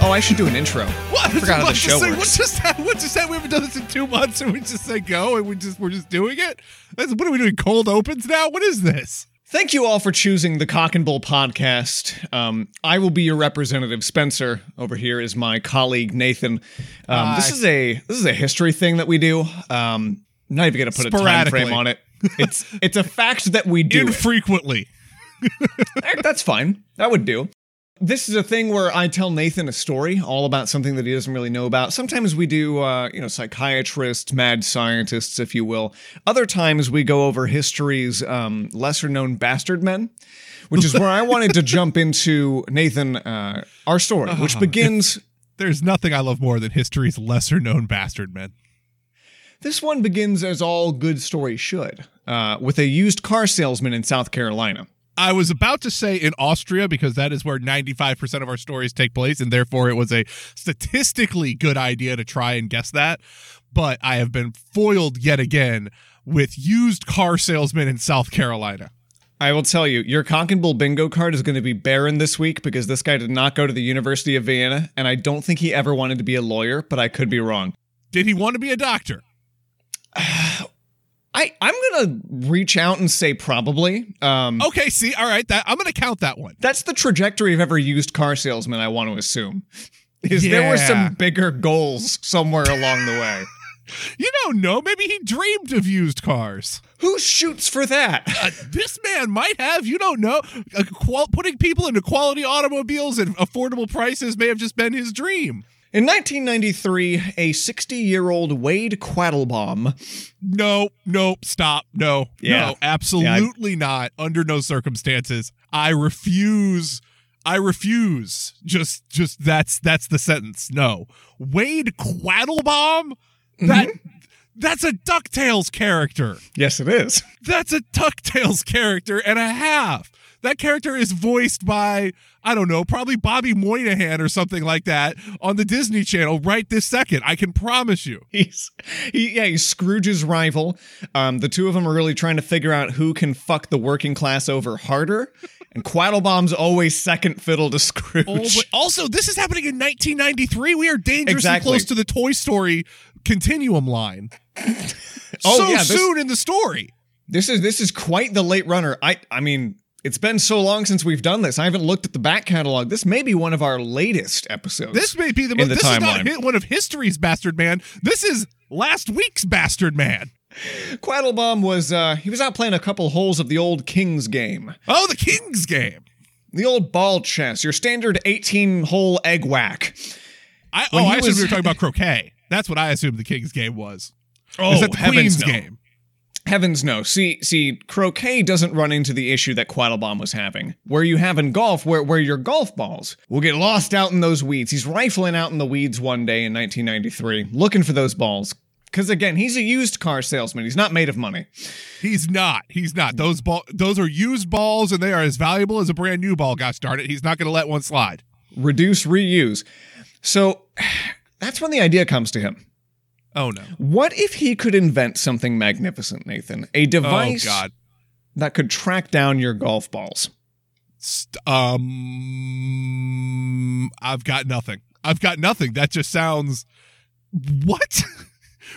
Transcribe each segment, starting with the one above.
Oh, I should do an intro. What? I forgot how the show say, works. what just happened? What just happened? We haven't done this in two months, and we just say go, and we just we're just doing it. That's, what are we doing? Cold opens now? What is this? Thank you all for choosing the Cock and Bull podcast. Um, I will be your representative. Spencer over here is my colleague Nathan. Um, this is a this is a history thing that we do. Um, I'm not even going to put a time frame on it. It's it's a fact that we do. it. Infrequently. Eh, That's fine. That would do. This is a thing where I tell Nathan a story all about something that he doesn't really know about. Sometimes we do, uh, you know, psychiatrists, mad scientists, if you will. Other times we go over history's um, lesser known bastard men, which is where I wanted to jump into, Nathan, uh, our story, which begins. There's nothing I love more than history's lesser known bastard men. This one begins as all good stories should, uh, with a used car salesman in South Carolina. I was about to say in Austria because that is where 95% of our stories take place, and therefore it was a statistically good idea to try and guess that. But I have been foiled yet again with used car salesmen in South Carolina. I will tell you, your cock and bull bingo card is going to be barren this week because this guy did not go to the University of Vienna, and I don't think he ever wanted to be a lawyer, but I could be wrong. Did he want to be a doctor? I, I'm going to reach out and say probably. Um, Okay, see, all right, that I'm going to count that one. That's the trajectory of every used car salesman, I want to assume. Is there were some bigger goals somewhere along the way. You don't know. Maybe he dreamed of used cars. Who shoots for that? Uh, this man might have. You don't know. Uh, qual- putting people into quality automobiles at affordable prices may have just been his dream. In 1993, a 60 year old Wade Quattlebaum No, no, stop. No, Yeah. no, absolutely not. Under no circumstances. I refuse. I refuse. Just, just that's that's the sentence. No, Wade Quattlebaum. Mm-hmm. That that's a Ducktales character. Yes, it is. That's a DuckTales character and a half. That character is voiced by, I don't know, probably Bobby Moynihan or something like that on the Disney Channel right this second. I can promise you. He's he, yeah, he's Scrooge's rival. Um, the two of them are really trying to figure out who can fuck the working class over harder. And Quattlebaum's always second fiddle to Scrooge. Oh, also, this is happening in 1993. We are dangerously Exactly. close to the Toy Story continuum line. Oh, so yeah, this- soon in the story. this is this is quite the late runner. I I mean, it's been so long since we've done this. I haven't looked at the back catalog. This may be one of our latest episodes. This may be the, the this is not one of history's bastard man. This is last week's bastard man. Quattlebaum was uh he was out playing a couple holes of the old King's game. Oh, the King's game. The old ball chess, your standard 18 hole egg whack. I, When oh, I assumed was- we were talking about croquet. That's what I assumed the King's game was. Oh, is that the heavens Queen's no. game? Heavens no. See, see, croquet doesn't run into the issue that Quattlebaum was having, where you have in golf, where where your golf balls will get lost out in those weeds. He's rifling out in the weeds one day in 1993, looking for those balls. Because again, he's a used car salesman. He's not made of money. He's not. He's not. Those ball. Those are used balls, and they are as valuable as a brand new ball. Gosh darn it! He's not going to let one slide. Reduce, reuse. So that's when the idea comes to him. Oh no! What if he could invent something magnificent, Nathan? A device oh god! that could track down your golf balls. St- um, I've got nothing. I've got nothing. That just sounds. What?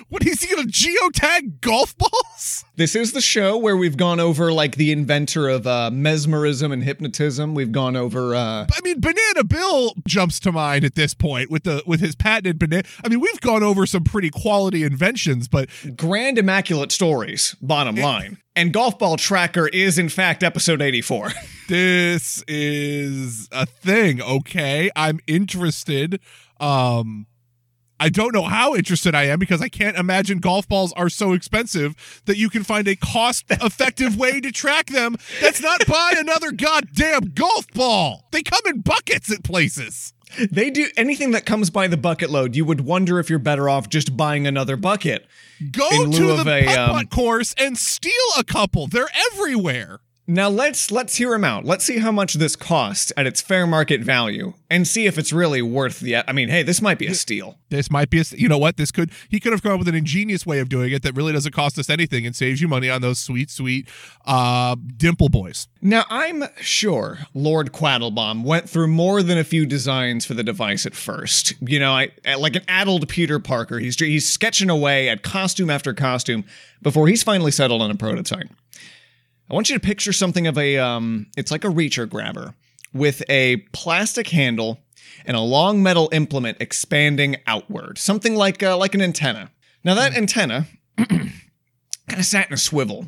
what is he going to geotag golf balls? This is the show where we've gone over like the inventor of uh, mesmerism and hypnotism. We've gone over uh, I mean, Banana Bill jumps to mind at this point with the with his patented banana. I mean, we've gone over some pretty quality inventions, but grand immaculate stories. Bottom line, and golf ball tracker is in fact episode eighty-four. this is a thing. Okay, I'm interested. Um, I don't know how interested I am because I can't imagine golf balls are so expensive that you can find a cost-effective way to track them. That's not buy another goddamn golf ball. They come in buckets at places. they do anything that comes by the bucket load. You would wonder if you're better off just buying another bucket. Go to the a, putt um, course and steal a couple. They're everywhere. Now let's let's hear him out. Let's see how much this costs at its fair market value, and see if it's really worth the. I mean, hey, this might be a steal. This might be a. You know what? This could. He could have come up with an ingenious way of doing it that really doesn't cost us anything and saves you money on those sweet, sweet uh, dimple boys. Now I'm sure Lord Quattlebaum went through more than a few designs for the device at first. You know, I like an addled Peter Parker. He's he's sketching away at costume after costume before he's finally settled on a prototype. I want you to picture something of a um it's like a reacher grabber with a plastic handle and a long metal implement expanding outward, something like uh, like an antenna. Now that antenna kind of sat in a swivel,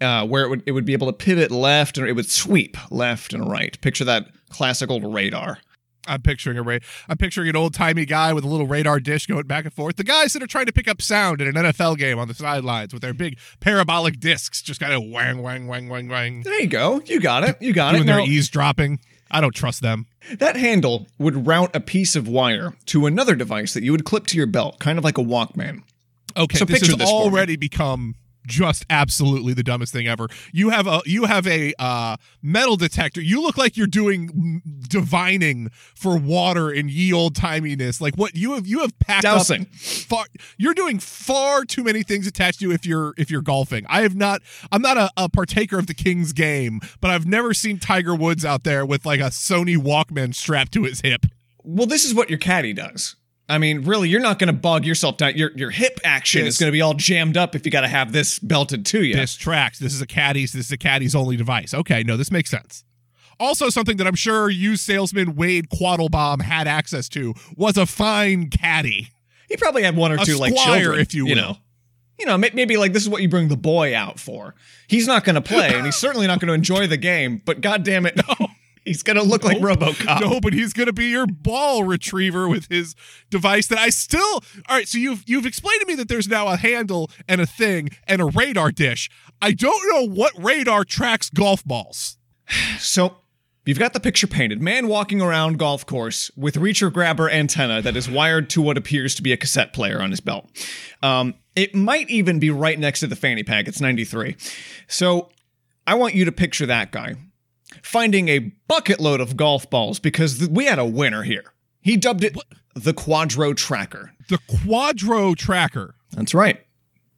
uh, where it would it would be able to pivot left and it would sweep left and right. Picture that classic old radar. I'm picturing a ra- I'm picturing an old timey guy with a little radar dish going back and forth. The guys that are trying to pick up sound in an NFL game on the sidelines with their big parabolic discs, just kind of wang wang wang wang wang. There you go. You got it. You got Doing it. their Now, eavesdropping. I don't trust them. that handle would route a piece of wire to another device that you would clip to your belt, kind of like a Walkman. Okay, So this picture has this already become just absolutely the dumbest thing ever. You have a you have a uh, metal detector. You look like you're doing divining for water in ye old timiness. Like what you have you have packed Dousing. up far. You're doing far too many things attached to you if you're if you're golfing. I have not. I'm not a, a partaker of the King's game, but I've never seen Tiger Woods out there with like a Sony Walkman strapped to his hip. Well, this is what your caddy does. I mean, really, you're not going to bog yourself down. Your your hip action Yes. is going to be all jammed up if you got to have this belted to you. This tracks. This is a caddy's. This is a caddy's only device. Okay, no, this makes sense. Also, something that I'm sure used salesman Wade Quattlebaum had access to was a fine caddy. He probably had one or A two like squire, children, if you will. know. You know, maybe like this is what you bring the boy out for. He's not going to play, and he's certainly not going to enjoy the game. But God damn it, no, he's going to look like RoboCop. No, but he's gonna be your ball retriever with his device that I still all right, so you've you've explained to me that there's now a handle and a thing and a radar dish. I don't know what radar tracks golf balls. So you've got the picture painted: man walking around golf course with reacher grabber antenna that is wired to what appears to be a cassette player on his belt. Um, it might even be right next to the fanny pack. It's 93. So I want you to picture that guy finding a bucket load of golf balls because th- we had a winner here. He dubbed it the Quadro Tracker. The Quadro tracker. That's right.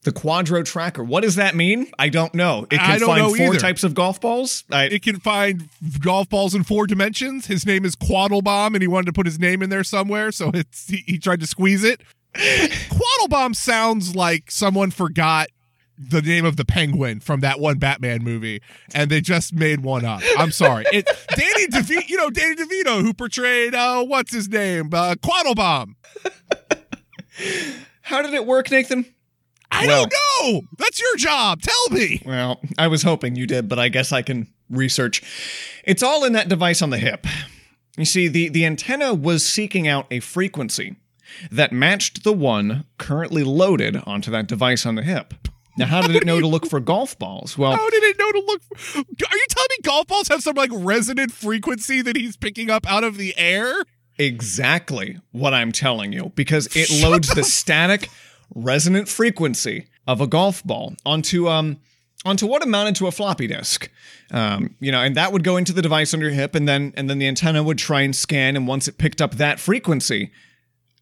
The Quadro Tracker. What does that mean? I don't know. It can find four either. types of golf balls. I, It can find golf balls in four dimensions. His name is Quattlebaum, and he wanted to put his name in there somewhere, so it's he, he tried to squeeze it. Quaddlebaum sounds like someone forgot the name of the penguin from that one Batman movie, and they just made one up. I'm sorry. It Danny DeVito, you know Danny DeVito, who portrayed uh, what's his name, uh, Quattlebaum. How did it work, Nathan? I Well- don't know. That's your job. Tell me. Well, I was hoping you did, but I guess I can research. It's all in that device on the hip. You see, the, the antenna was seeking out a frequency that matched the one currently loaded onto that device on the hip. Now, how did it know to look for golf balls? Well, How did it know to look? For, are you telling me golf balls have some like resonant frequency that he's picking up out of the air? exactly what I'm telling you, because it Shut loads the the static resonant frequency of a golf ball onto um onto what amounted to a floppy disk. Um, you know, and that would go into the device on your hip, and then and then the antenna would try and scan, and once it picked up that frequency,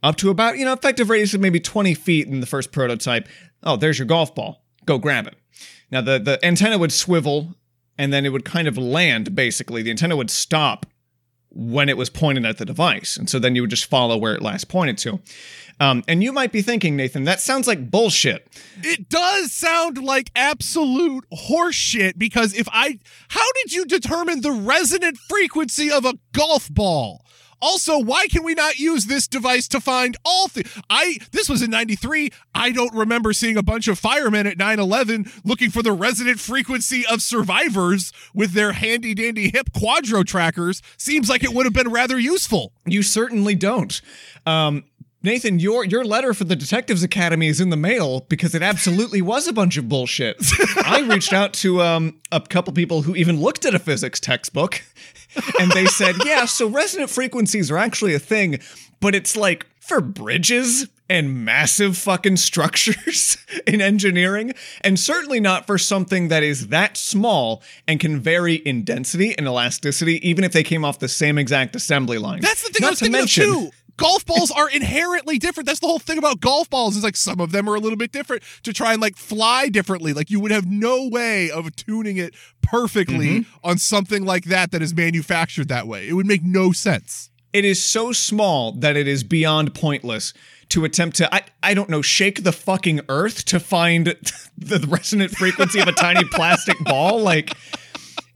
up to about you know effective radius of maybe 20 feet in the first prototype. Oh, there's your golf ball. Go grab it. Now the the antenna would swivel, and then it would kind of land. Basically, the antenna would stop when it was pointed at the device, and so then you would just follow where it last pointed to. Um, and you might be thinking, Nathan, that sounds like bullshit. It does sound like absolute horseshit because if I, how did you determine the resonant frequency of a golf ball? Also, why can we not use this device to find all things? I this was in 93. I don't remember seeing a bunch of firemen at 9/11 looking for the resonant frequency of survivors with their handy dandy hip quadro trackers. Seems like it would have been rather useful. You certainly don't. Um, Nathan, your your letter for the Detectives Academy is in the mail because it absolutely was a bunch of bullshit. I reached out to um, a couple people who even looked at a physics textbook, and they said, "Yeah, so resonant frequencies are actually a thing, but it's like for bridges and massive fucking structures in engineering, and certainly not for something that is that small and can vary in density and elasticity, even if they came off the same exact assembly line." That's the thing Not I was to thinking mention, of too. Golf balls are inherently different. That's the whole thing about golf balls. Is like some of them are a little bit different to try and like fly differently. Like you would have no way of tuning it perfectly Mm-hmm. on something like that that is manufactured that way. It would make no sense. It is so small that it is beyond pointless to attempt to I, I don't know shake the fucking earth to find the resonant frequency of a tiny plastic ball like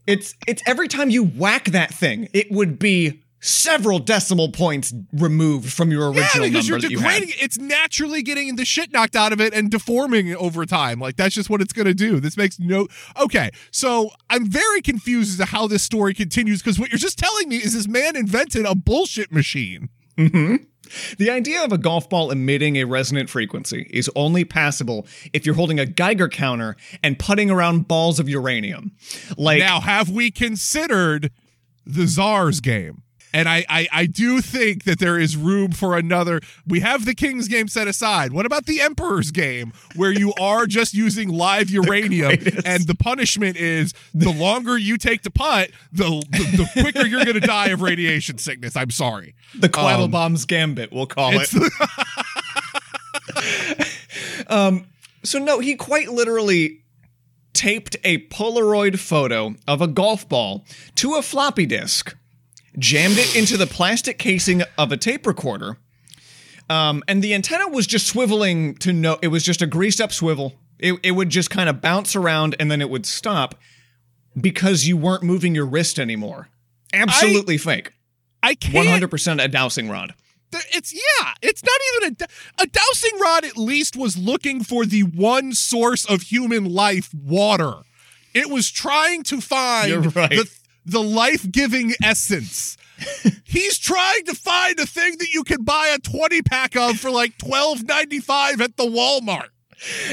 it's it's every time you whack that thing it would be several decimal points removed from your Yeah, original because number you're you degrading it. It's naturally getting the shit knocked out of it and deforming over time. Like that's just what it's gonna do. This makes no okay. So I'm very confused as to how this story continues because what you're just telling me is this man invented a bullshit machine. Mm-hmm. The idea of a golf ball emitting a resonant frequency is only passable if you're holding a Geiger counter and putting around balls of uranium. Like Now, have we considered the Czar's game? And I, I, I do think that there is room for another. We have the King's game set aside. What about the Emperor's game, where you are just using live uranium, greatest. and the punishment is the longer you take to putt, the the, the quicker you're going to die of radiation sickness. I'm sorry. the Quattlebaum's um, gambit, we'll call it. It's um, So no, he quite literally taped a Polaroid photo of a golf ball to a floppy disk, jammed it into the plastic casing of a tape recorder, um, and the antenna was just swiveling to no. It was just a greased up swivel. It, it would just kind of bounce around and then it would stop because you weren't moving your wrist anymore. Absolutely fake. I can't. 100% a dowsing rod. It's yeah. It's not even a a dowsing rod. At least was looking for the one source of human life, water. It was trying to find right. the the life giving essence. He's trying to find a thing that you can buy a twenty pack of for like twelve ninety five at the Walmart.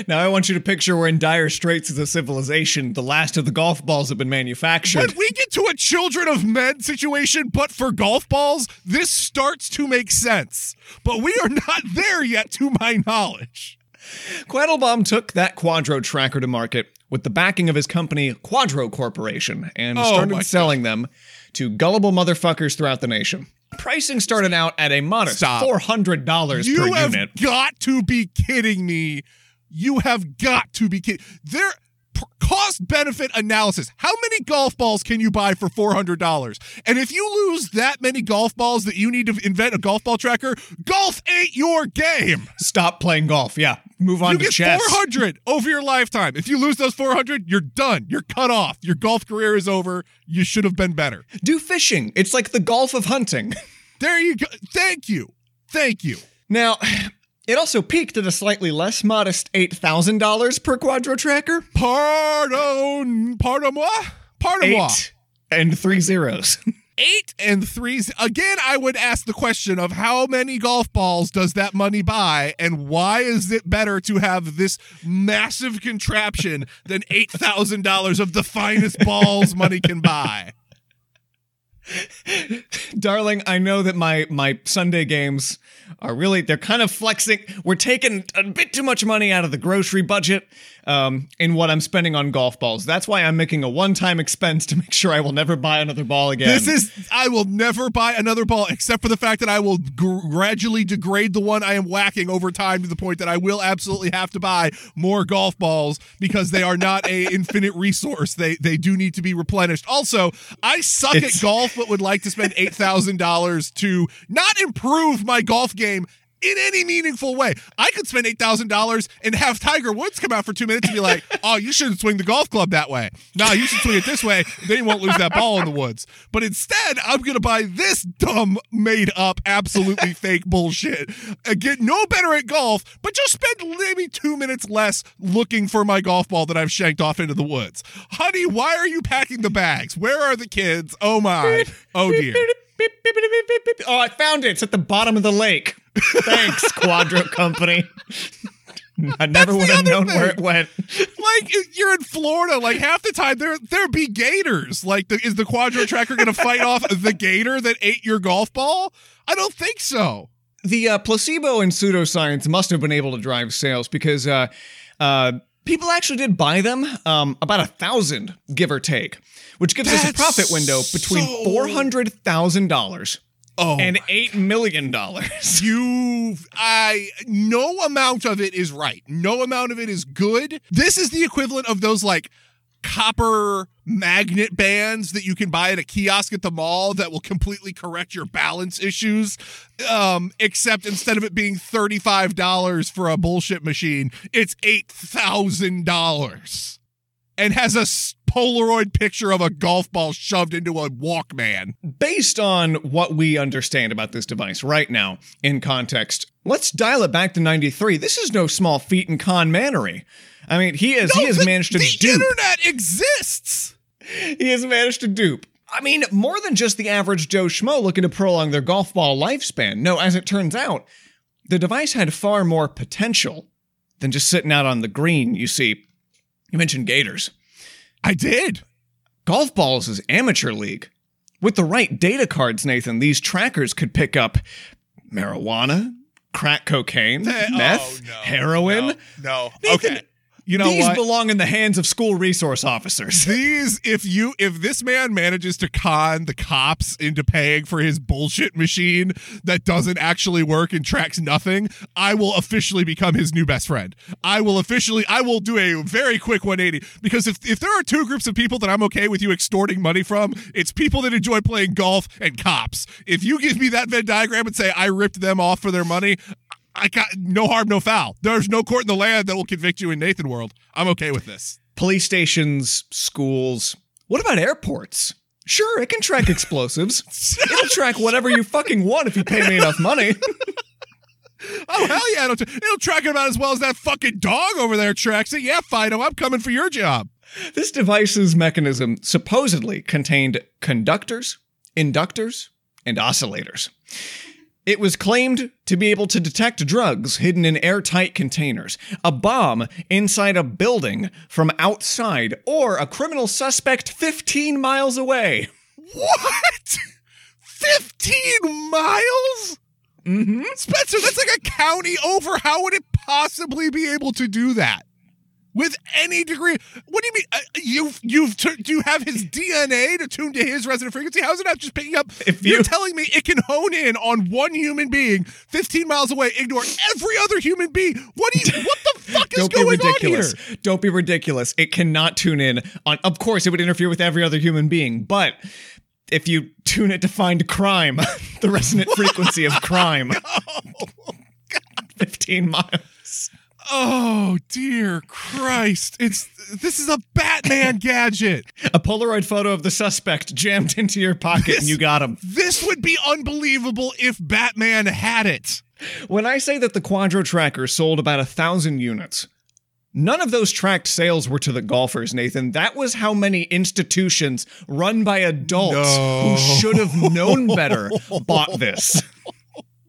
Now I want you to picture we're in dire straits as a civilization. The last of the golf balls have been manufactured. When we get to a children of men situation, but for golf balls, this starts to make sense. But we are not there yet, to my knowledge. Quattlebaum took that Quadro tracker to market with the backing of his company, Quadro Corporation, and Oh started God. selling them to gullible motherfuckers throughout the nation. Pricing started out at a modest Stop. $400 You per have got to be kidding me. You have got to be kidding. There cost benefit analysis. How many golf balls can you buy for $400? And if you lose that many golf balls that you need to invent a golf ball tracker, golf ain't your game. Stop playing golf. Yeah. Move on You to get chess. 400 over your lifetime. If you lose those 400, you're done. You're cut off. Your golf career is over. You should have been better. Do fishing. It's like the golf of hunting. There you go. Thank you. Thank you. Now, it also peaked at a slightly less modest $8,000 per Quadro tracker. Pardon, pardon moi, pardon moi. Eight and three zeros. Eight and three. Again, I would ask the question of how many golf balls does that money buy, and why is it better to have this massive contraption than eight thousand dollars of the finest balls money can buy? Darling, I know that my my Sunday games are really they're kind of flexing. We're taking a bit too much money out of the grocery budget um, in what I'm spending on golf balls. That's why I'm making a one-time expense to make sure I will never buy another ball again. This is. I will never buy another ball, except for the fact that I will gr- gradually degrade the one I am whacking over time to the point that I will absolutely have to buy more golf balls because they are not a infinite resource. They they do need to be replenished. Also, I suck It's- at golf, but would like to spend eight thousand dollars to not improve my golf game. In any meaningful way, I could spend eight thousand dollars and have Tiger Woods come out for two minutes and be like, "Oh, you shouldn't swing the golf club that way. No, you should swing it this way. Then you won't lose that ball in the woods." But instead, I'm gonna buy this dumb, made up, absolutely fake bullshit. Uh, get no better at golf, but just spend maybe two minutes less looking for my golf ball that I've shanked off into the woods. Honey, why are you packing the bags? Where are the kids? Oh my, oh dear. Oh, I found it. It's at the bottom of the lake. Thanks, Quadro Company. I never would have known where it went. like you're in Florida, like half the time there there be gators. Like, the, is the Quadro Tracker going to fight off the gator that ate your golf ball? I don't think so. The uh, placebo and pseudoscience must have been able to drive sales because uh, uh, people actually did buy them, um, about a thousand, give or take, which gives us a profit window between so- four hundred thousand dollars Oh, and eight million dollars. you, I, no amount of it is right. No amount of it is good. This is the equivalent of those like copper magnet bands that you can buy at a kiosk at the mall that will completely correct your balance issues. Um, except instead of it being $35 for a bullshit machine, it's $8,000 and has a Polaroid picture of a golf ball shoved into a Walkman. Based on what we understand about this device right now, in context, let's dial it back to '93. This is no small feat in con manery. I mean, he has he has the- managed to the dupe. internet exists. he has managed to dupe. I mean, more than just the average Joe Schmo looking to prolong their golf ball lifespan. No, as it turns out, the device had far more potential than just sitting out on the green. You see, you mentioned Gators. I did. Golf balls is amateur league. With the right data cards, Nathan, these trackers could pick up marijuana, crack cocaine, meth, oh, no, heroin. No. no. Nathan, okay. You know These what? belong in the hands of school resource officers. These, if you, if this man manages to con the cops into paying for his bullshit machine that doesn't actually work and tracks nothing, I will officially become his new best friend. I will officially, I will do a very quick 180 because if if there are two groups of people that I'm okay with you extorting money from, it's people that enjoy playing golf and cops. If you give me that Venn diagram and say I ripped them off for their money. I got no harm, no foul. There's no court in the land that will convict you in Nathan world. I'm okay with this. Police stations, schools. What about airports? Sure, it can track explosives. It'll track whatever you fucking want if you pay me enough money. Oh hell yeah! It'll, it'll track it about as well as that fucking dog over there tracks it. Yeah, Fido, I'm coming for your job. this device's mechanism supposedly contained conductors, inductors, and oscillators. It was claimed to be able to detect drugs hidden in airtight containers, a bomb inside a building from outside, or a criminal suspect 15 miles away. What? Fifteen miles? Mm-hmm. Spencer, that's like a county over. How would it possibly be able to do that? With any degree, what do you mean? Uh, you've you've tu- do you have his DNA to tune to his resonant frequency? How is it not just picking up? If You're telling me it can hone in on one human being 15 miles away, ignore every other human being. What do you? What the fuck is going on here? Don't be ridiculous. It cannot tune in on. Of course, it would interfere with every other human being, but if you tune it to find crime, the resonant frequency of crime, fifteen miles. Oh dear Christ! It's this is a Batman gadget. A Polaroid photo of the suspect jammed into your pocket, and you got him. This would be unbelievable if Batman had it. When I say that the Quadro Tracker sold about a thousand units, none of those tracked sales were to the golfers, Nathan. That was how many institutions run by adults No. who should have known better bought this.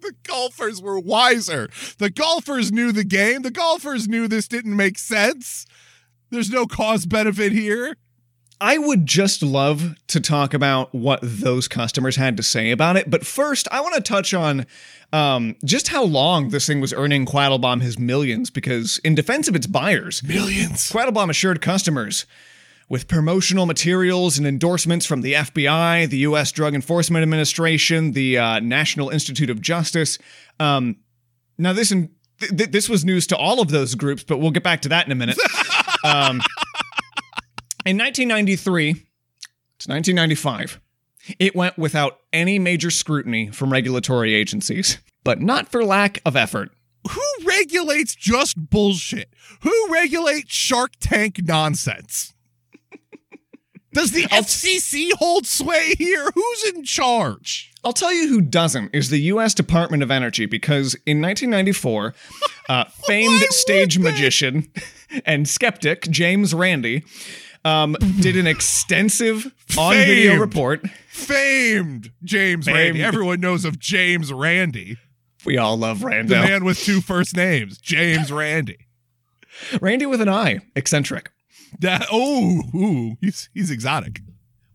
The golfers were wiser. The golfers knew the game. The golfers knew this didn't make sense. There's no cause benefit here. I would just love to talk about what those customers had to say about it, but first, I want to touch on um, just how long this thing was earning Quattlebaum his millions, because in defense of its buyers, Millions. Quattlebaum assured customers with promotional materials and endorsements from the FBI, the U.S. Drug Enforcement Administration, the uh, National Institute of Justice. Um, now, this in, th- th- this was news to all of those groups, but we'll get back to that in a minute. um, in 1993 to 1995, it went without any major scrutiny from regulatory agencies, but not for lack of effort. Who regulates just bullshit? Who regulates Shark Tank nonsense? Does the FCC hold sway here? Who's in charge? I'll tell you who doesn't is the U.S. Department of Energy because in 1994, uh, famed stage magician and skeptic James Randi um, did an extensive on-video report. Famed James Famed. Randi. Everyone knows of James Randi. We all love Randi. The Rando. man with two first names, James Randi. Randy with an eye, eccentric. That oh, ooh, he's he's exotic.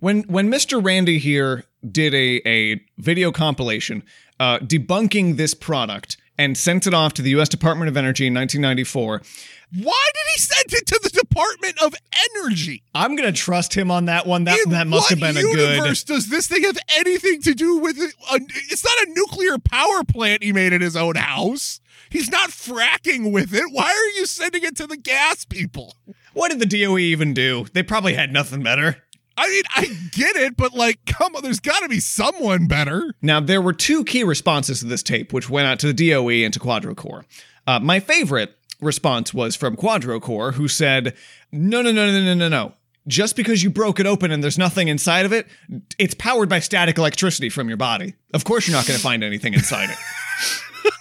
When when Mr. Randi here did a a video compilation uh, debunking this product and sent it off to the U.S. Department of Energy in 1994, Why did he send it to the Department of Energy? I'm gonna trust him on that one. That In that must have been a good. universe does this thing have anything to do with it? It's not a nuclear power plant he made at his own house. He's not fracking with it. Why are you sending it to the gas people? What did the DOE even do? They probably had nothing better. I mean, I get it, but like, come on, there's got to be someone better. Now, there were two key responses to this tape, which went out to the DOE and to Quadrocore. Uh, my favorite response was from Quadrocore, who said, No, no, no, no, no, no, no. Just because you broke it open and there's nothing inside of it, it's powered by static electricity from your body. Of course, you're not going to find anything inside it.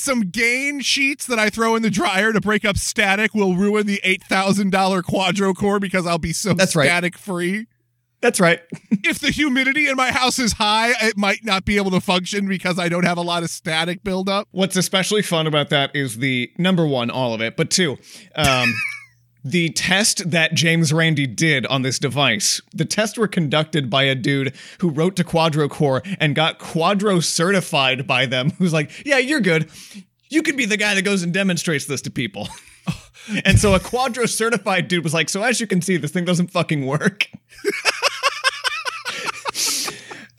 Some gain sheets that I throw in the dryer to break up static will ruin the eight thousand dollar quadrocore because I'll be so That's right. static free. That's right. if the humidity in my house is high, it might not be able to function because I don't have a lot of static buildup. What's especially fun about that is the number one, all of it, but two, um, the test that James Randi did on this device. The tests were conducted by a dude who wrote to Quadrocore and got Quadro certified by them. Who's like, yeah, you're good. You could be the guy that goes and demonstrates this to people. and so a Quadro certified dude was like, so as you can see, this thing doesn't fucking work.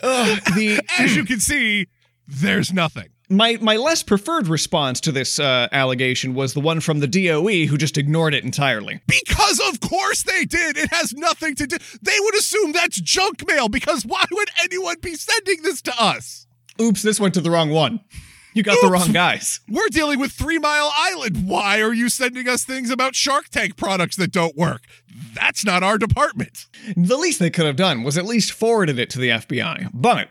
Ugh, the As you can see, there's nothing. my my less preferred response to this uh, allegation was the one from the DOE who just ignored it entirely. Because of course they did. It has nothing to do. They would assume that's junk mail because why would anyone be sending this to us? Oops, this went to the wrong one. You got the wrong guys. We're dealing with Three Mile Island. Why are you sending us things about Shark Tank products that don't work? That's not our department. The least they could have done was at least forwarded it to the FBI. But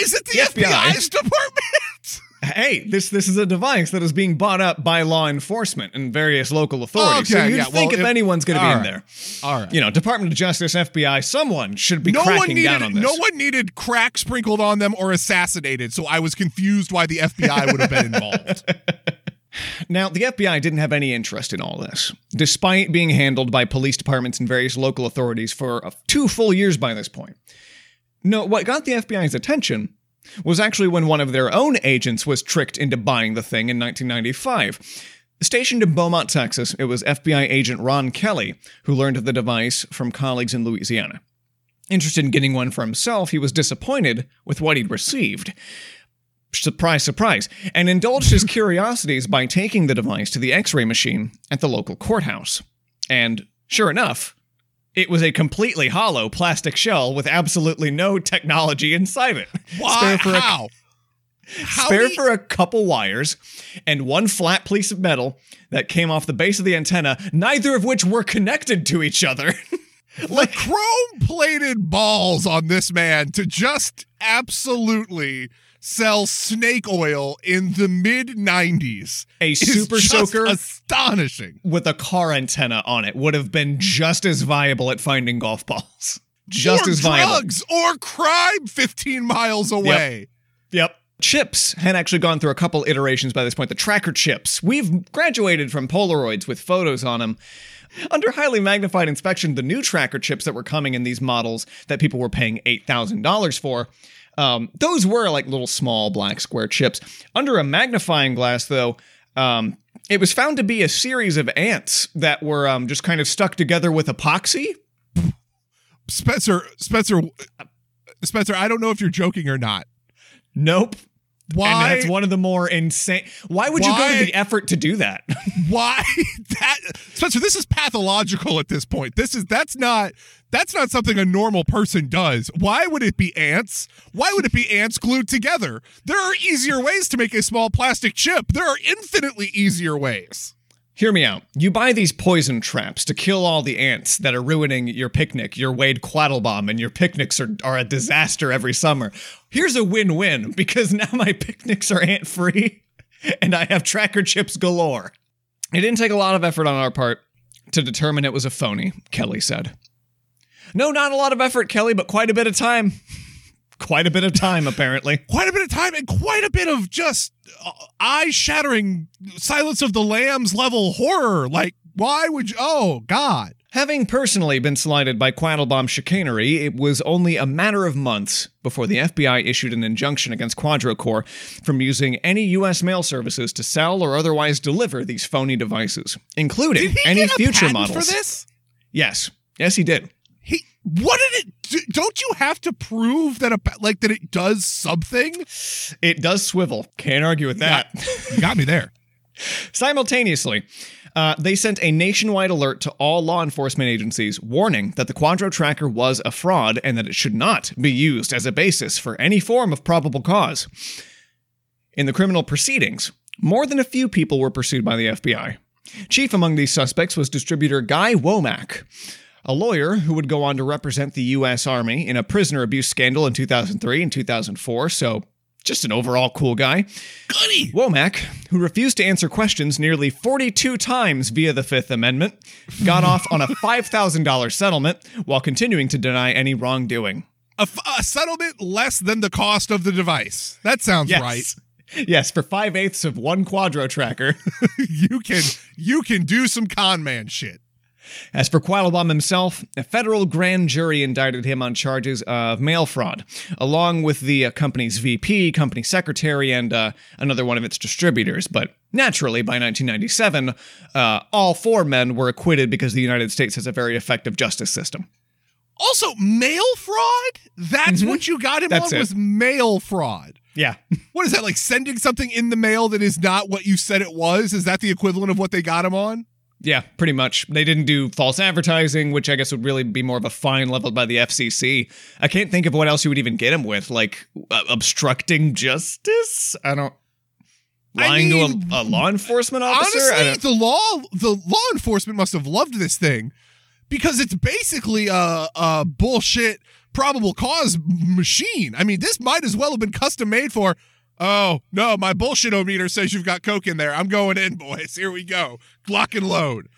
Is it the, The FBI? FBI's department? hey, this this is a device that is being bought up by law enforcement and various local authorities. so Okay, you'd yeah, think well, if if- anyone's going to be all in there, All right. you know, Department of Justice, FBI, someone should be no one cracking needed down on this. no one needed crack sprinkled on them or assassinated, so I was confused why the FBI would have been involved. Now, the FBI didn't have any interest in all this, despite being handled by police departments and various local authorities for two full years by this point. No, what got the FBI's attention was actually when one of their own agents was tricked into buying the thing in 1995. Stationed in Beaumont, Texas, it was FBI agent Ron Kelly who learned of the device from colleagues in Louisiana. Interested in getting one for himself, he was disappointed with what he'd received. Surprise, surprise, and indulged his curiosities by taking the device to the x ray machine at the local courthouse. And sure enough, it was a completely hollow plastic shell with absolutely no technology inside it. Why? Spare for a How? How spare for a couple wires and one flat piece of metal that came off the base of the antenna, neither of which were connected to each other. like chrome plated balls on this man to just absolutely sell snake oil in the mid 90s. a super soaker astonishing. with a car antenna on it would have been just as viable at finding golf balls. Just or as viable. drugs or crime 15 miles away. Yep. Chips had actually gone through a couple iterations by this point. The tracker chips. We've graduated from Polaroids with photos on them. Under highly magnified inspection, the new tracker chips that were coming in these models that people were paying $8,000 for, um, those were like little small black square chips. Under a magnifying glass, though, um, it was found to be a series of ants that were um, just kind of stuck together with epoxy. Spencer, Spencer, Spencer, I don't know if you're joking or not. Nope. Why? And that's one of the more insane. Why would you go to the effort to do that? why that Spencer this is pathological at this point this is that's not that's not something a normal person does why would it be ants why would it be ants glued together there are easier ways to make a small plastic chip there are infinitely easier ways Hear me out. You buy these poison traps to kill all the ants that are ruining your picnic, your Wade Quattlebaum, and your picnics are, are a disaster every summer. Here's a win win because now my picnics are ant free and I have tracker chips galore. It didn't take a lot of effort on our part to determine it was a phony, Kelly said. No, not a lot of effort, Kelly, but quite a bit of time. quite a bit of time, apparently. quite a bit of time and quite a bit of just uh, eye-shattering Silence of the Lambs level horror. Like, why would you? Oh God! Having personally been slighted by Quattlebaum chicanery, it was only a matter of months before the FBI issued an injunction against QuadroCore from using any U.S. mail services to sell or otherwise deliver these phony devices, including Did he any get a future patent models. for this? Yes, yes, he did. He what did it? D- Don't you have to prove that a like that it does something? It does swivel. Can't argue with that. You got me there. Simultaneously, uh, they sent a nationwide alert to all law enforcement agencies warning that the Quadro tracker was a fraud and that it should not be used as a basis for any form of probable cause. In the criminal proceedings, more than a few people were pursued by the FBI. Chief among these suspects was distributor Guy Womack, a lawyer who would go on to represent the U.S. Army in a prisoner abuse scandal in 2003 and 2004, so just an overall cool guy. Goody. Womack, who refused to answer questions nearly 42 times via the Fifth Amendment, got off on a $5,000 settlement while continuing to deny any wrongdoing. A, f- a settlement less than the cost of the device. That sounds Yes. right. Yes, for five eighths of one Quadro tracker. you can you can do some con man shit. As for Quattlebaum himself, a federal grand jury indicted him on charges of mail fraud, along with the uh, company's VP, company secretary, and uh, another one of its distributors. But naturally, by 1997, uh, all four men were acquitted because the United States has a very effective justice system. Also, mail fraud? That's Mhm. what you got him That's on it. was mail fraud. Yeah. What is that like sending something in the mail that is not what you said it was? Is that the equivalent of what they got him on? Yeah, pretty much. They didn't do false advertising, which I guess would really be more of a fine leveled by the FCC. I can't think of what else you would even get him with, like uh, obstructing justice. I don't. I Lying mean, to a, a law enforcement officer. I Honestly, the law the law enforcement must have loved this thing because it's basically a, a bullshit probable cause machine. I mean, this might as well have been custom made for. Oh no, my bullshit-o-meter says you've got coke in there. I'm going in, boys. Here we go. Lock and load.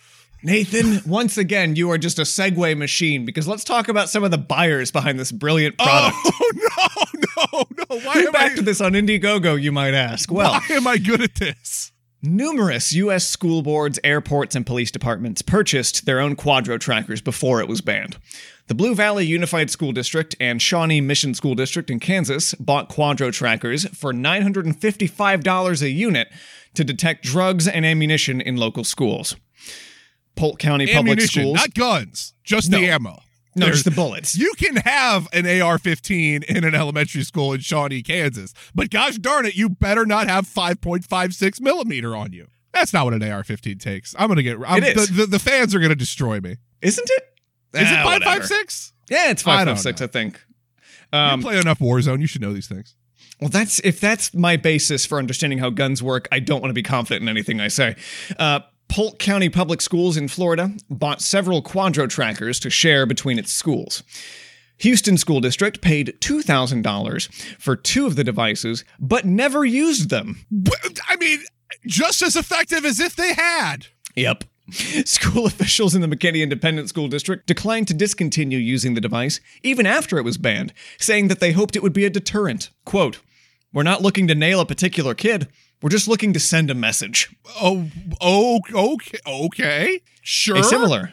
Nathan, once again, you are just a segue machine because let's talk about some of the buyers behind this brilliant oh, product. Oh no, no, no! Why Who am backed I? To this on Indiegogo, you might ask? Well, why am I good at this? Numerous U.S. school boards, airports, and police departments purchased their own Quadro trackers before it was banned. The Blue Valley Unified School District and Shawnee Mission School District in Kansas bought Quadro trackers for $955 a unit to detect drugs and ammunition in local schools. Polk County Public Ammunition, Schools. not guns, just the ammo. no, There's- just the bullets. You can have an AR-15 in an elementary school in Shawnee, Kansas, but gosh darn it, you better not have 5.56 millimeter on you. That's not what an AR-15 takes. I'm gonna get. I'm, It is. The, the, the fans are gonna destroy me. Isn't it? Is Ah, it whatever. 5.56? Yeah, it's I don't 556, know. I think. you Um, play enough Warzone, you should know these things. Well, that's if that's my basis for understanding how guns work. I don't want to be confident in anything I say. Uh, Polk County Public Schools in Florida bought several Quadro trackers to share between its schools. Houston School District paid $2,000 for two of the devices, but never used them. But, I mean, just as effective as if they had. Yep. School officials in the McKinney Independent School District declined to discontinue using the device even after it was banned, saying that they hoped it would be a deterrent. Quote, We're not looking to nail a particular kid. We're just looking to send a message. Oh, oh, okay, okay, sure. A similar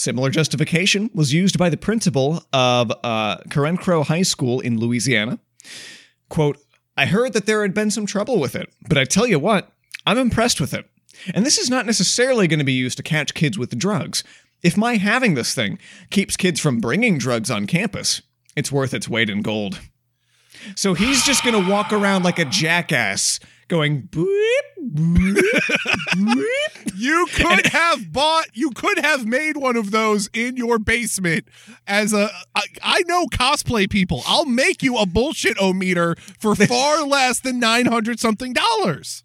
similar justification was used by the principal of uh, Carencro High School in Louisiana. Quote, I heard that there had been some trouble with it, but I tell you what, I'm impressed with it. And this is not necessarily going to be used to catch kids with drugs. If my having this thing keeps kids from bringing drugs on campus, it's worth its weight in gold. So he's just going to walk around like a jackass going boop, boop, boop. You could have bought, you could have made one of those in your basement as a. I, I know cosplay people. I'll make you a bullshit o meter for far less than 900 something dollars.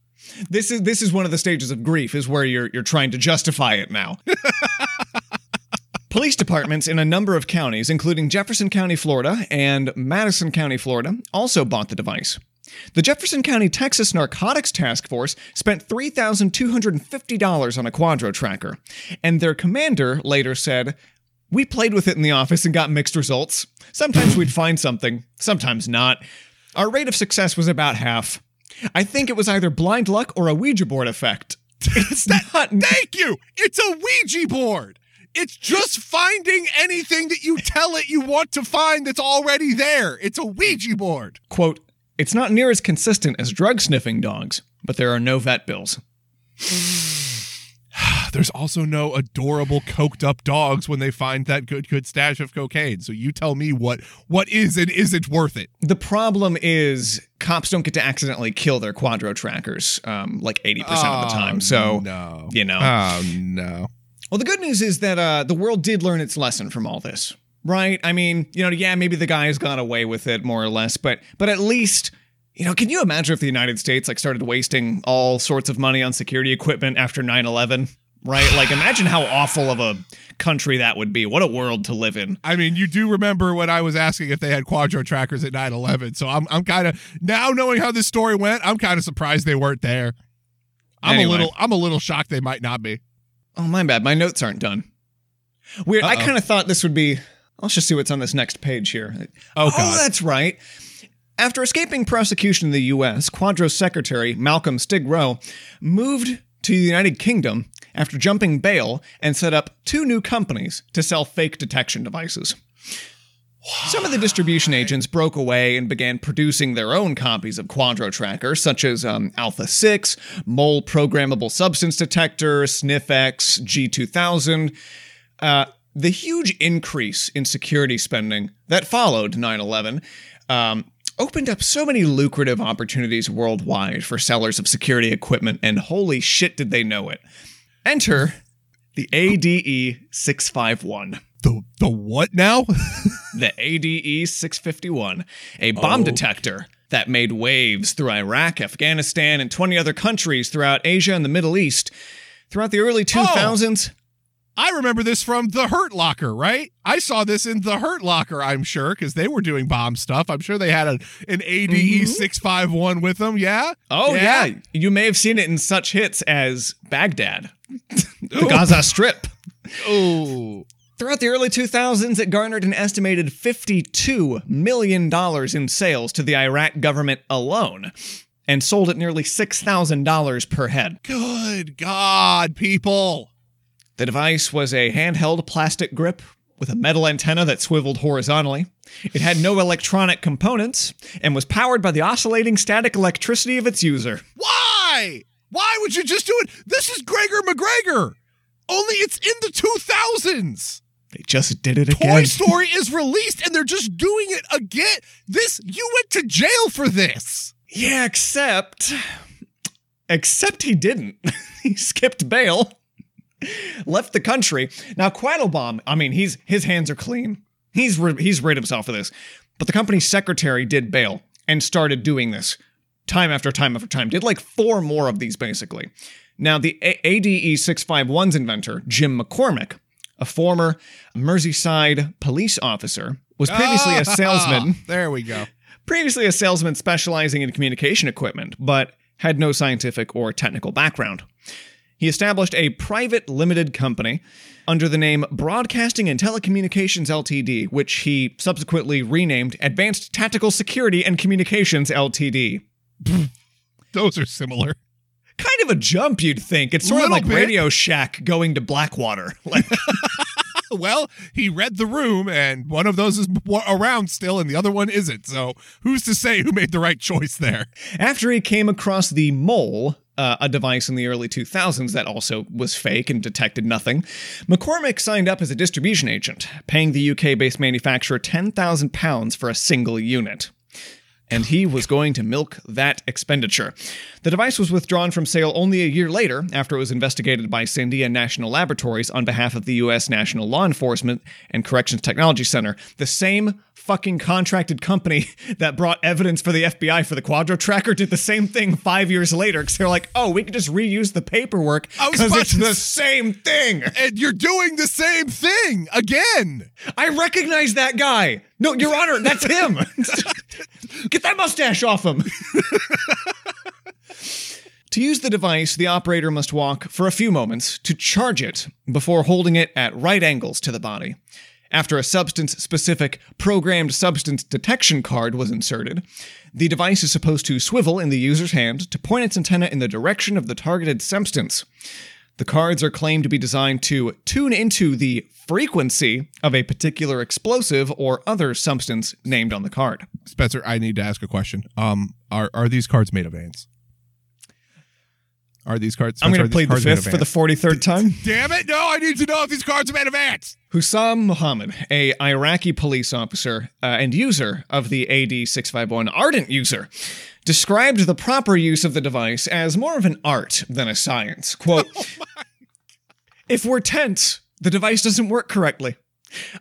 This is this is one of the stages of grief is where you're you're trying to justify it now. Police departments in a number of counties, including Jefferson County, Florida, and Madison County, Florida, also bought the device. The Jefferson County, Texas Narcotics Task Force spent $3,250 on a Quadro tracker, and their commander later said, We played with it in the office and got mixed results. Sometimes we'd find something, sometimes not. Our rate of success was about half. I think it was either blind luck or a Ouija board effect. It's not. Thank you. It's a Ouija board. It's just finding anything that you tell it you want to find that's already there. It's a Ouija board. Quote, it's not near as consistent as drug sniffing dogs, but there are no vet bills. There's also no adorable coked up dogs when they find that good good stash of cocaine. So you tell me what what is and isn't worth it. The problem is cops don't get to accidentally kill their quadro trackers um, like 80% of the time. So, no. you know. Oh no. Well, the good news is that uh, the world did learn its lesson from all this, right? I mean, you know, yeah, maybe the guys got away with it more or less, but but at least, you know, can you imagine if the United States like started wasting all sorts of money on security equipment after 9/11? Right? Like imagine how awful of a country that would be. What a world to live in. I mean, you do remember when I was asking if they had quadro trackers at 9/11. So I'm I'm kind of now knowing how this story went, I'm kind of surprised they weren't there. I'm Anyway. a little I'm a little shocked they might not be. Oh, my bad. My notes aren't done. Weird. I Uh-oh. kind of thought this would be. Let's just see what's on this next page here. Oh, oh God. that's right. After escaping prosecution in the U.S., Quadro's secretary, Malcolm Stigro, moved to the United Kingdom after jumping bail and set up two new companies to sell fake detection devices. Some of the distribution agents broke away and began producing their own copies of Quadro Tracker, such as um, Alpha 6, Mole Programmable Substance Detector, Sniffex, G2000. Uh, the huge increase in security spending that followed 9 11 um, opened up so many lucrative opportunities worldwide for sellers of security equipment, and holy shit, did they know it. Enter the ADE 651 The the what now? the ADE 651, a bomb Oh. detector that made waves through Iraq, Afghanistan, and 20 other countries throughout Asia and the Middle East. Throughout the early 2000s, I remember this from the Hurt Locker, right? I saw this in the Hurt Locker, I'm sure, because they were doing bomb stuff. I'm sure they had a, an ADE mm-hmm. 651 with them. Yeah. oh yeah. you may have seen it in such hits as Baghdad, the Gaza Strip. Oh. Throughout the early 2000s, it garnered an estimated $52 million in sales to the Iraq government alone and sold at nearly $6,000 per head. Good God, people. The device was a handheld plastic grip with a metal antenna that swiveled horizontally. It had no electronic components and was powered by the oscillating static electricity of its user. Why? Why would you just do it? This is Gregor MacGregor. Only it's in the 2000s. They just did it again. Toy. Story is released and they're just doing it again. This, you went to jail for this. Yeah, except. Except he didn't. he skipped bail, left the country. Now, Quattlebaum, I mean, he's his hands are clean. He's he's rid himself of this. But the company's secretary did bail and started doing this time after time after time. Did like four more of these basically. Now, the ADE 651's inventor, Jim McCormick, a former Merseyside police officer, was previously a ah, salesman There we go. previously a salesman specializing in communication equipment, but had no scientific or technical background. He established a private limited company under the name Broadcasting and Telecommunications Ltd., which he subsequently renamed Advanced Tactical Security and Communications Ltd. Those are similar. Kind of a jump, you'd think. It's sort of like bit. Radio Shack going to Blackwater. Like, Well, he read the room, and one of those is around still, and the other one isn't. So who's to say who made the right choice there? After he came across the Mole, uh, a device in the early 2000s that also was fake and detected nothing, McCormick signed up as a distribution agent, paying the UK based manufacturer £10,000 for a single unit. And he was going to milk that expenditure. The device was withdrawn from sale only a year later after it was investigated by Sandia National Laboratories on behalf of the U.S. National Law Enforcement and Corrections Technology Center, the same fucking contracted company that brought evidence for the FBI for the Quadro Tracker did the same thing five years later because they're like, oh, we can just reuse the paperwork because it's the same thing. And you're doing the same thing again. I recognize that guy. No, Your Honor, that's him. Get that mustache off him. To use the device, the operator must walk for a few moments to charge it before holding it at right angles to the body. After a substance specific programmed substance detection card was inserted, the device is supposed to swivel in the user's hand to point its antenna in the direction of the targeted substance. The cards are claimed to be designed to tune into the frequency of a particular explosive or other substance named on the card. Spencer, I need to ask a question. Um, are are these cards made of ants? Are these cards? I'm going to plead the these cards made fifth for the 43rd time. Damn it! No, I need to know if these cards are made of ants. Hussam Muhammad, a Iraqi police officer uh, and user of the AD651, ardent user, described the proper use of the device as more of an art than a science. Quote, If we're tense, the device doesn't work correctly.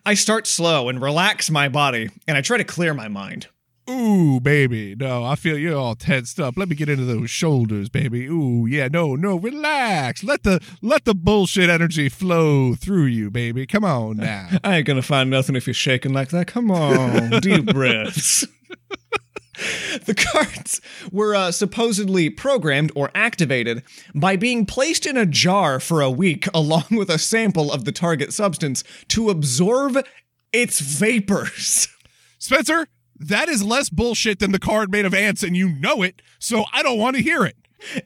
I start slow and relax my body, and I try to clear my mind. Ooh, baby. No, I feel you're all tensed up. Let me get into those shoulders, baby. Ooh, yeah, no, no, relax. Let the let the bullshit energy flow through you, baby. Come on now. I ain't gonna find nothing if you're shaking like that. Come on, deep breaths. the cards were uh, supposedly programmed or activated by being placed in a jar for a week along with a sample of the target substance to absorb its vapors. Spencer, that is less bullshit than the card made of ants, and you know it, so I don't want to hear it.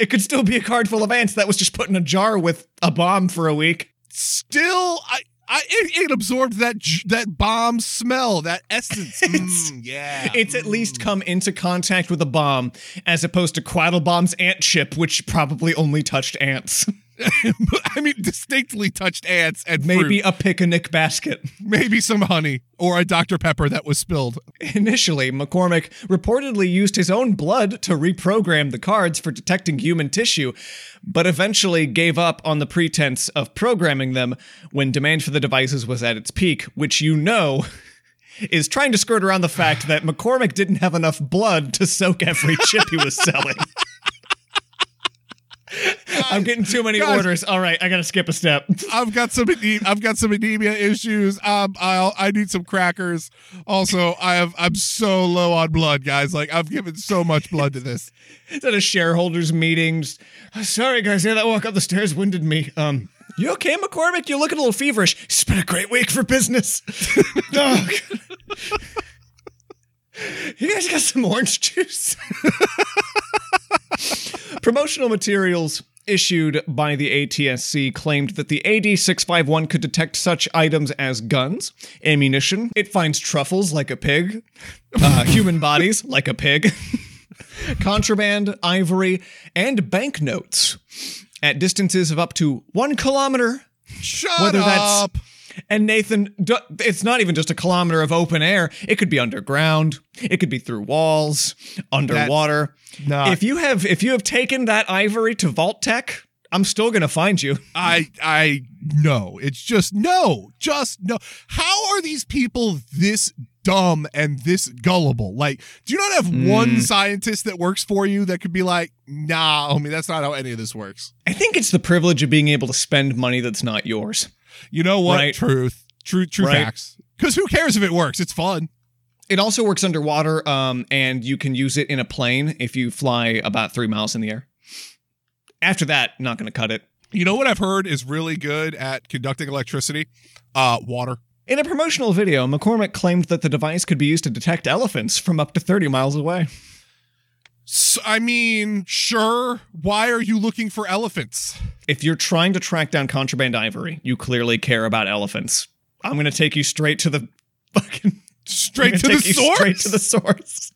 It could still be a card full of ants that was just put in a jar with a bomb for a week. Still, I. I, it, it absorbed that that bomb smell, that essence. It's- Mm, yeah, It's at least come into contact with a bomb, as opposed to Quattlebaum's ant chip, which probably only touched ants. I mean, distinctly touched ants and Maybe fruit. a picnic basket. maybe some honey or a Dr Pepper that was spilled. Initially, McCormick reportedly used his own blood to reprogram the cards for detecting human tissue, but eventually gave up on the pretense of programming them when demand for the devices was at its peak, which you know is trying to skirt around the fact that McCormick didn't have enough blood to soak every chip he was selling. I'm getting too many Guys. orders. All right, I gotta skip a step. I've got some I've got some anemia issues. Um, I I need some crackers. Also, I have I'm so low on blood, guys. Like I've given so much blood to this. It's at a shareholders meetings. "Oh, Sorry, guys. Yeah, that walk up the stairs winded me. Um, you okay, McCormick? You looking a little feverish. It's been a great week for business. Dog. you guys got some orange juice? Promotional materials issued by the ATSC claimed that the AD651 could detect such items as guns, ammunition, it finds truffles like a pig, uh, human bodies like a pig, contraband, ivory, and banknotes at distances of up to one kilometer. Shut Whether that's- up. And Nathan, it's not even just a kilometer of open air. It could be underground. It could be through walls, underwater. not- if you have if you have taken that ivory to Vault Tech, I'm still gonna find you. I I no. It's just no. Just no. How are these people this dumb and this gullible? Like, do you not have hmm. one scientist that works for you that could be like, nah, homie, that's not how any of this works. I think it's the privilege of being able to spend money that's not yours. You know what? Right. Truth. True true Right. facts. Because who cares if it works? It's fun. It also works underwater, um, and you can use it in a plane if you fly about three miles in the air. After that, not going to cut it. You know what I've heard is really good at conducting electricity? Uh, water. In a promotional video, McCormick claimed that the device could be used to detect elephants from up to 30 miles away. S I mean, sure. Why are you looking for elephants? If you're trying to track down contraband ivory, you clearly care about elephants. I'm going to take you straight to the fucking Straight gonna the source. Straight to the source.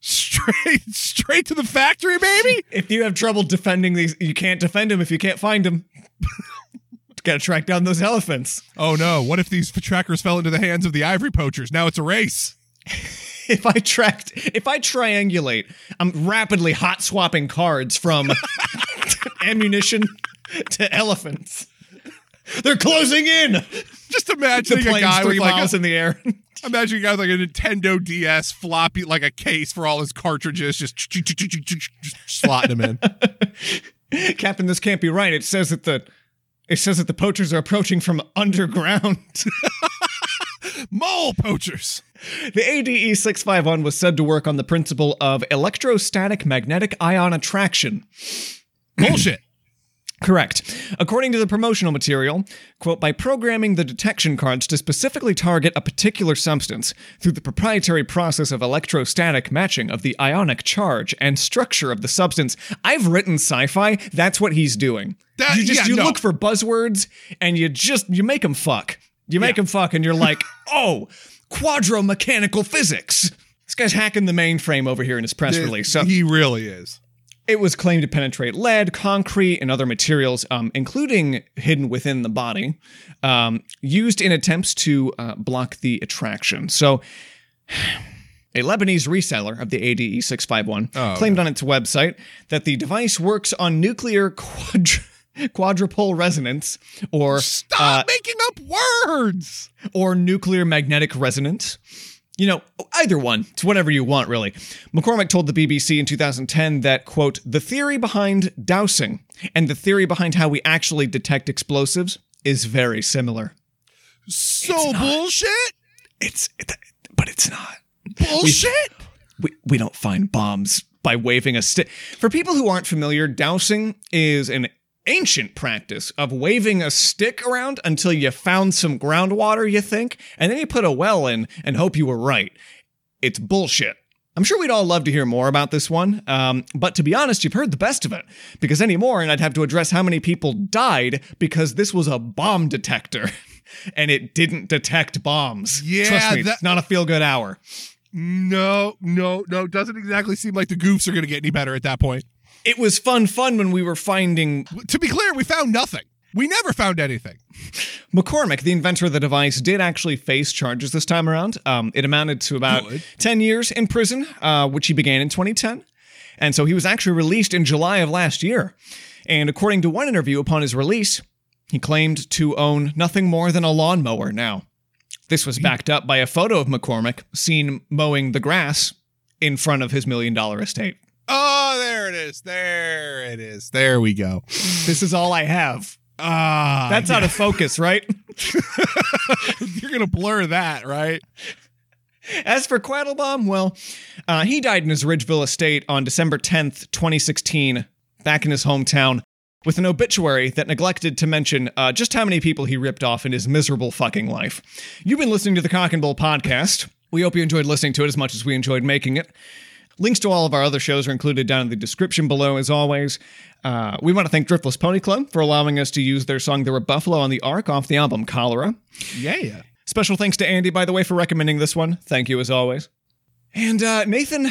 straight, straight to the factory, baby. If you have trouble defending these, you can't defend them if you can't find them. Got to track down those elephants. Oh no! What if these trackers fell into the hands of the ivory poachers? Now it's a race. If I tracked, if I triangulate, I'm rapidly hot swapping cards from ammunition to elephants. They're closing in. Just imagine a guy three with like miles a, in the air. imagine a guy with like a Nintendo DS floppy, like a case for all his cartridges, just, just slotting them in. Captain, this can't be right. It says that the it says that the poachers are approaching from underground. Mole poachers. The ADE 651 was said to work on the principle of electrostatic magnetic ion attraction. Bullshit. Correct. According to the promotional material, quote, by programming the detection cards to specifically target a particular substance through the proprietary process of electrostatic matching of the ionic charge and structure of the substance. I've written sci-fi. That's what he's doing. That- you just yeah, you no. look for buzzwords and you just you make them fuck. You make Yeah. them fuck and you're like, "Oh, quadromechanical physics." This guy's hacking the mainframe over here in his press release. So he really is. it was claimed to penetrate lead, concrete, and other materials, um, including hidden within the body, um, used in attempts to uh, block the attraction. So, a Lebanese reseller of the ADE 651 Oh, claimed on its website that the device works on nuclear quadr- quadrupole resonance or Stop uh, making up words. or nuclear magnetic resonance. You know, either one. It's whatever you want, really. McCormick told the BBC in 2010 that, quote, the theory behind dowsing and the theory behind how we actually detect explosives is very similar. So not. bullshit. It's, it, but it's not. Bullshit. We, we don't find bombs by waving a stick. For people who aren't familiar, dowsing is an ancient practice of waving a stick around until you found some groundwater, you think, and then you put a well in and hope you were right. It's bullshit. I'm sure we'd all love to hear more about this one, um, but to be honest, you've heard the best of it. Because anymore, and I'd have to address how many people died because this was a bomb detector, and it didn't detect bombs. Yeah, trust me, that- it's not a feel good hour. No, no, no. Doesn't exactly seem like the goofs are going to get any better at that point. It was fun, fun when we were finding To be clear, we found nothing. We never found anything. McCormick, the inventor of the device, did actually face charges this time around. Um, it amounted to about Good. 10 years in prison, uh, which he began in 2010. And so he was actually released in July of last year. And according to one interview upon his release, he claimed to own nothing more than a lawnmower now. This was backed up by a photo of McCormick seen mowing the grass in front of his million dollar estate. Oh, there it is. There it is. There we go. This is all I have. Ah, That's out of focus, right? You're going to blur that, right? As for Quattlebaum, well, uh, he died in his Ridgeville estate on December 10th, 2016, back in his hometown, with an obituary that neglected to mention uh, just how many people he ripped off in his miserable fucking life. You've been listening to the Cock and Bull podcast. We hope you enjoyed listening to it as much as we enjoyed making it. Links to all of our other shows are included down in the description below, as always. Uh, we want to thank Driftless Pony Club for allowing us to use their song There Were Buffalo on the Ark off the album Cholera. Yeah. Yeah. Special thanks to Andy, by the way, for recommending this one. Thank you, as always. And uh, Nathan,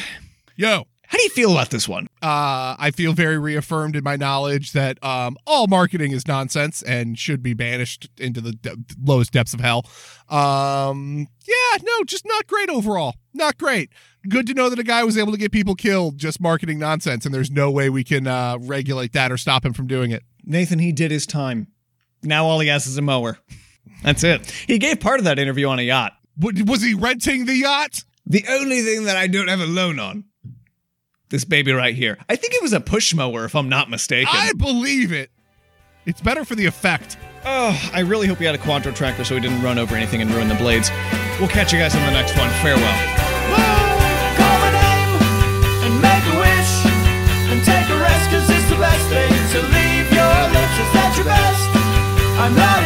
Yo, how do you feel about this one? uh, I feel very reaffirmed in my knowledge that um, all marketing is nonsense and should be banished into the de- lowest depths of hell. Um, yeah, no, just not great overall. Not great. Good to know that a guy was able to get people killed just marketing nonsense, and there's no way we can uh, regulate that or stop him from doing it. Nathan, he did his time. Now all he has is a mower. That's it. He gave part of that interview on a yacht. What, was he renting the yacht? The only thing that I don't have a loan on. This baby right here. I think it was a push mower, if I'm not mistaken. I believe it. It's better for the effect. Oh, I really hope he had a quadro tractor so we didn't run over anything and ruin the blades. We'll catch you guys on the next one. Farewell. Call my name and make a wish and take a rest 'cause it's the best thing to leave your lips. Is that your best? I'm not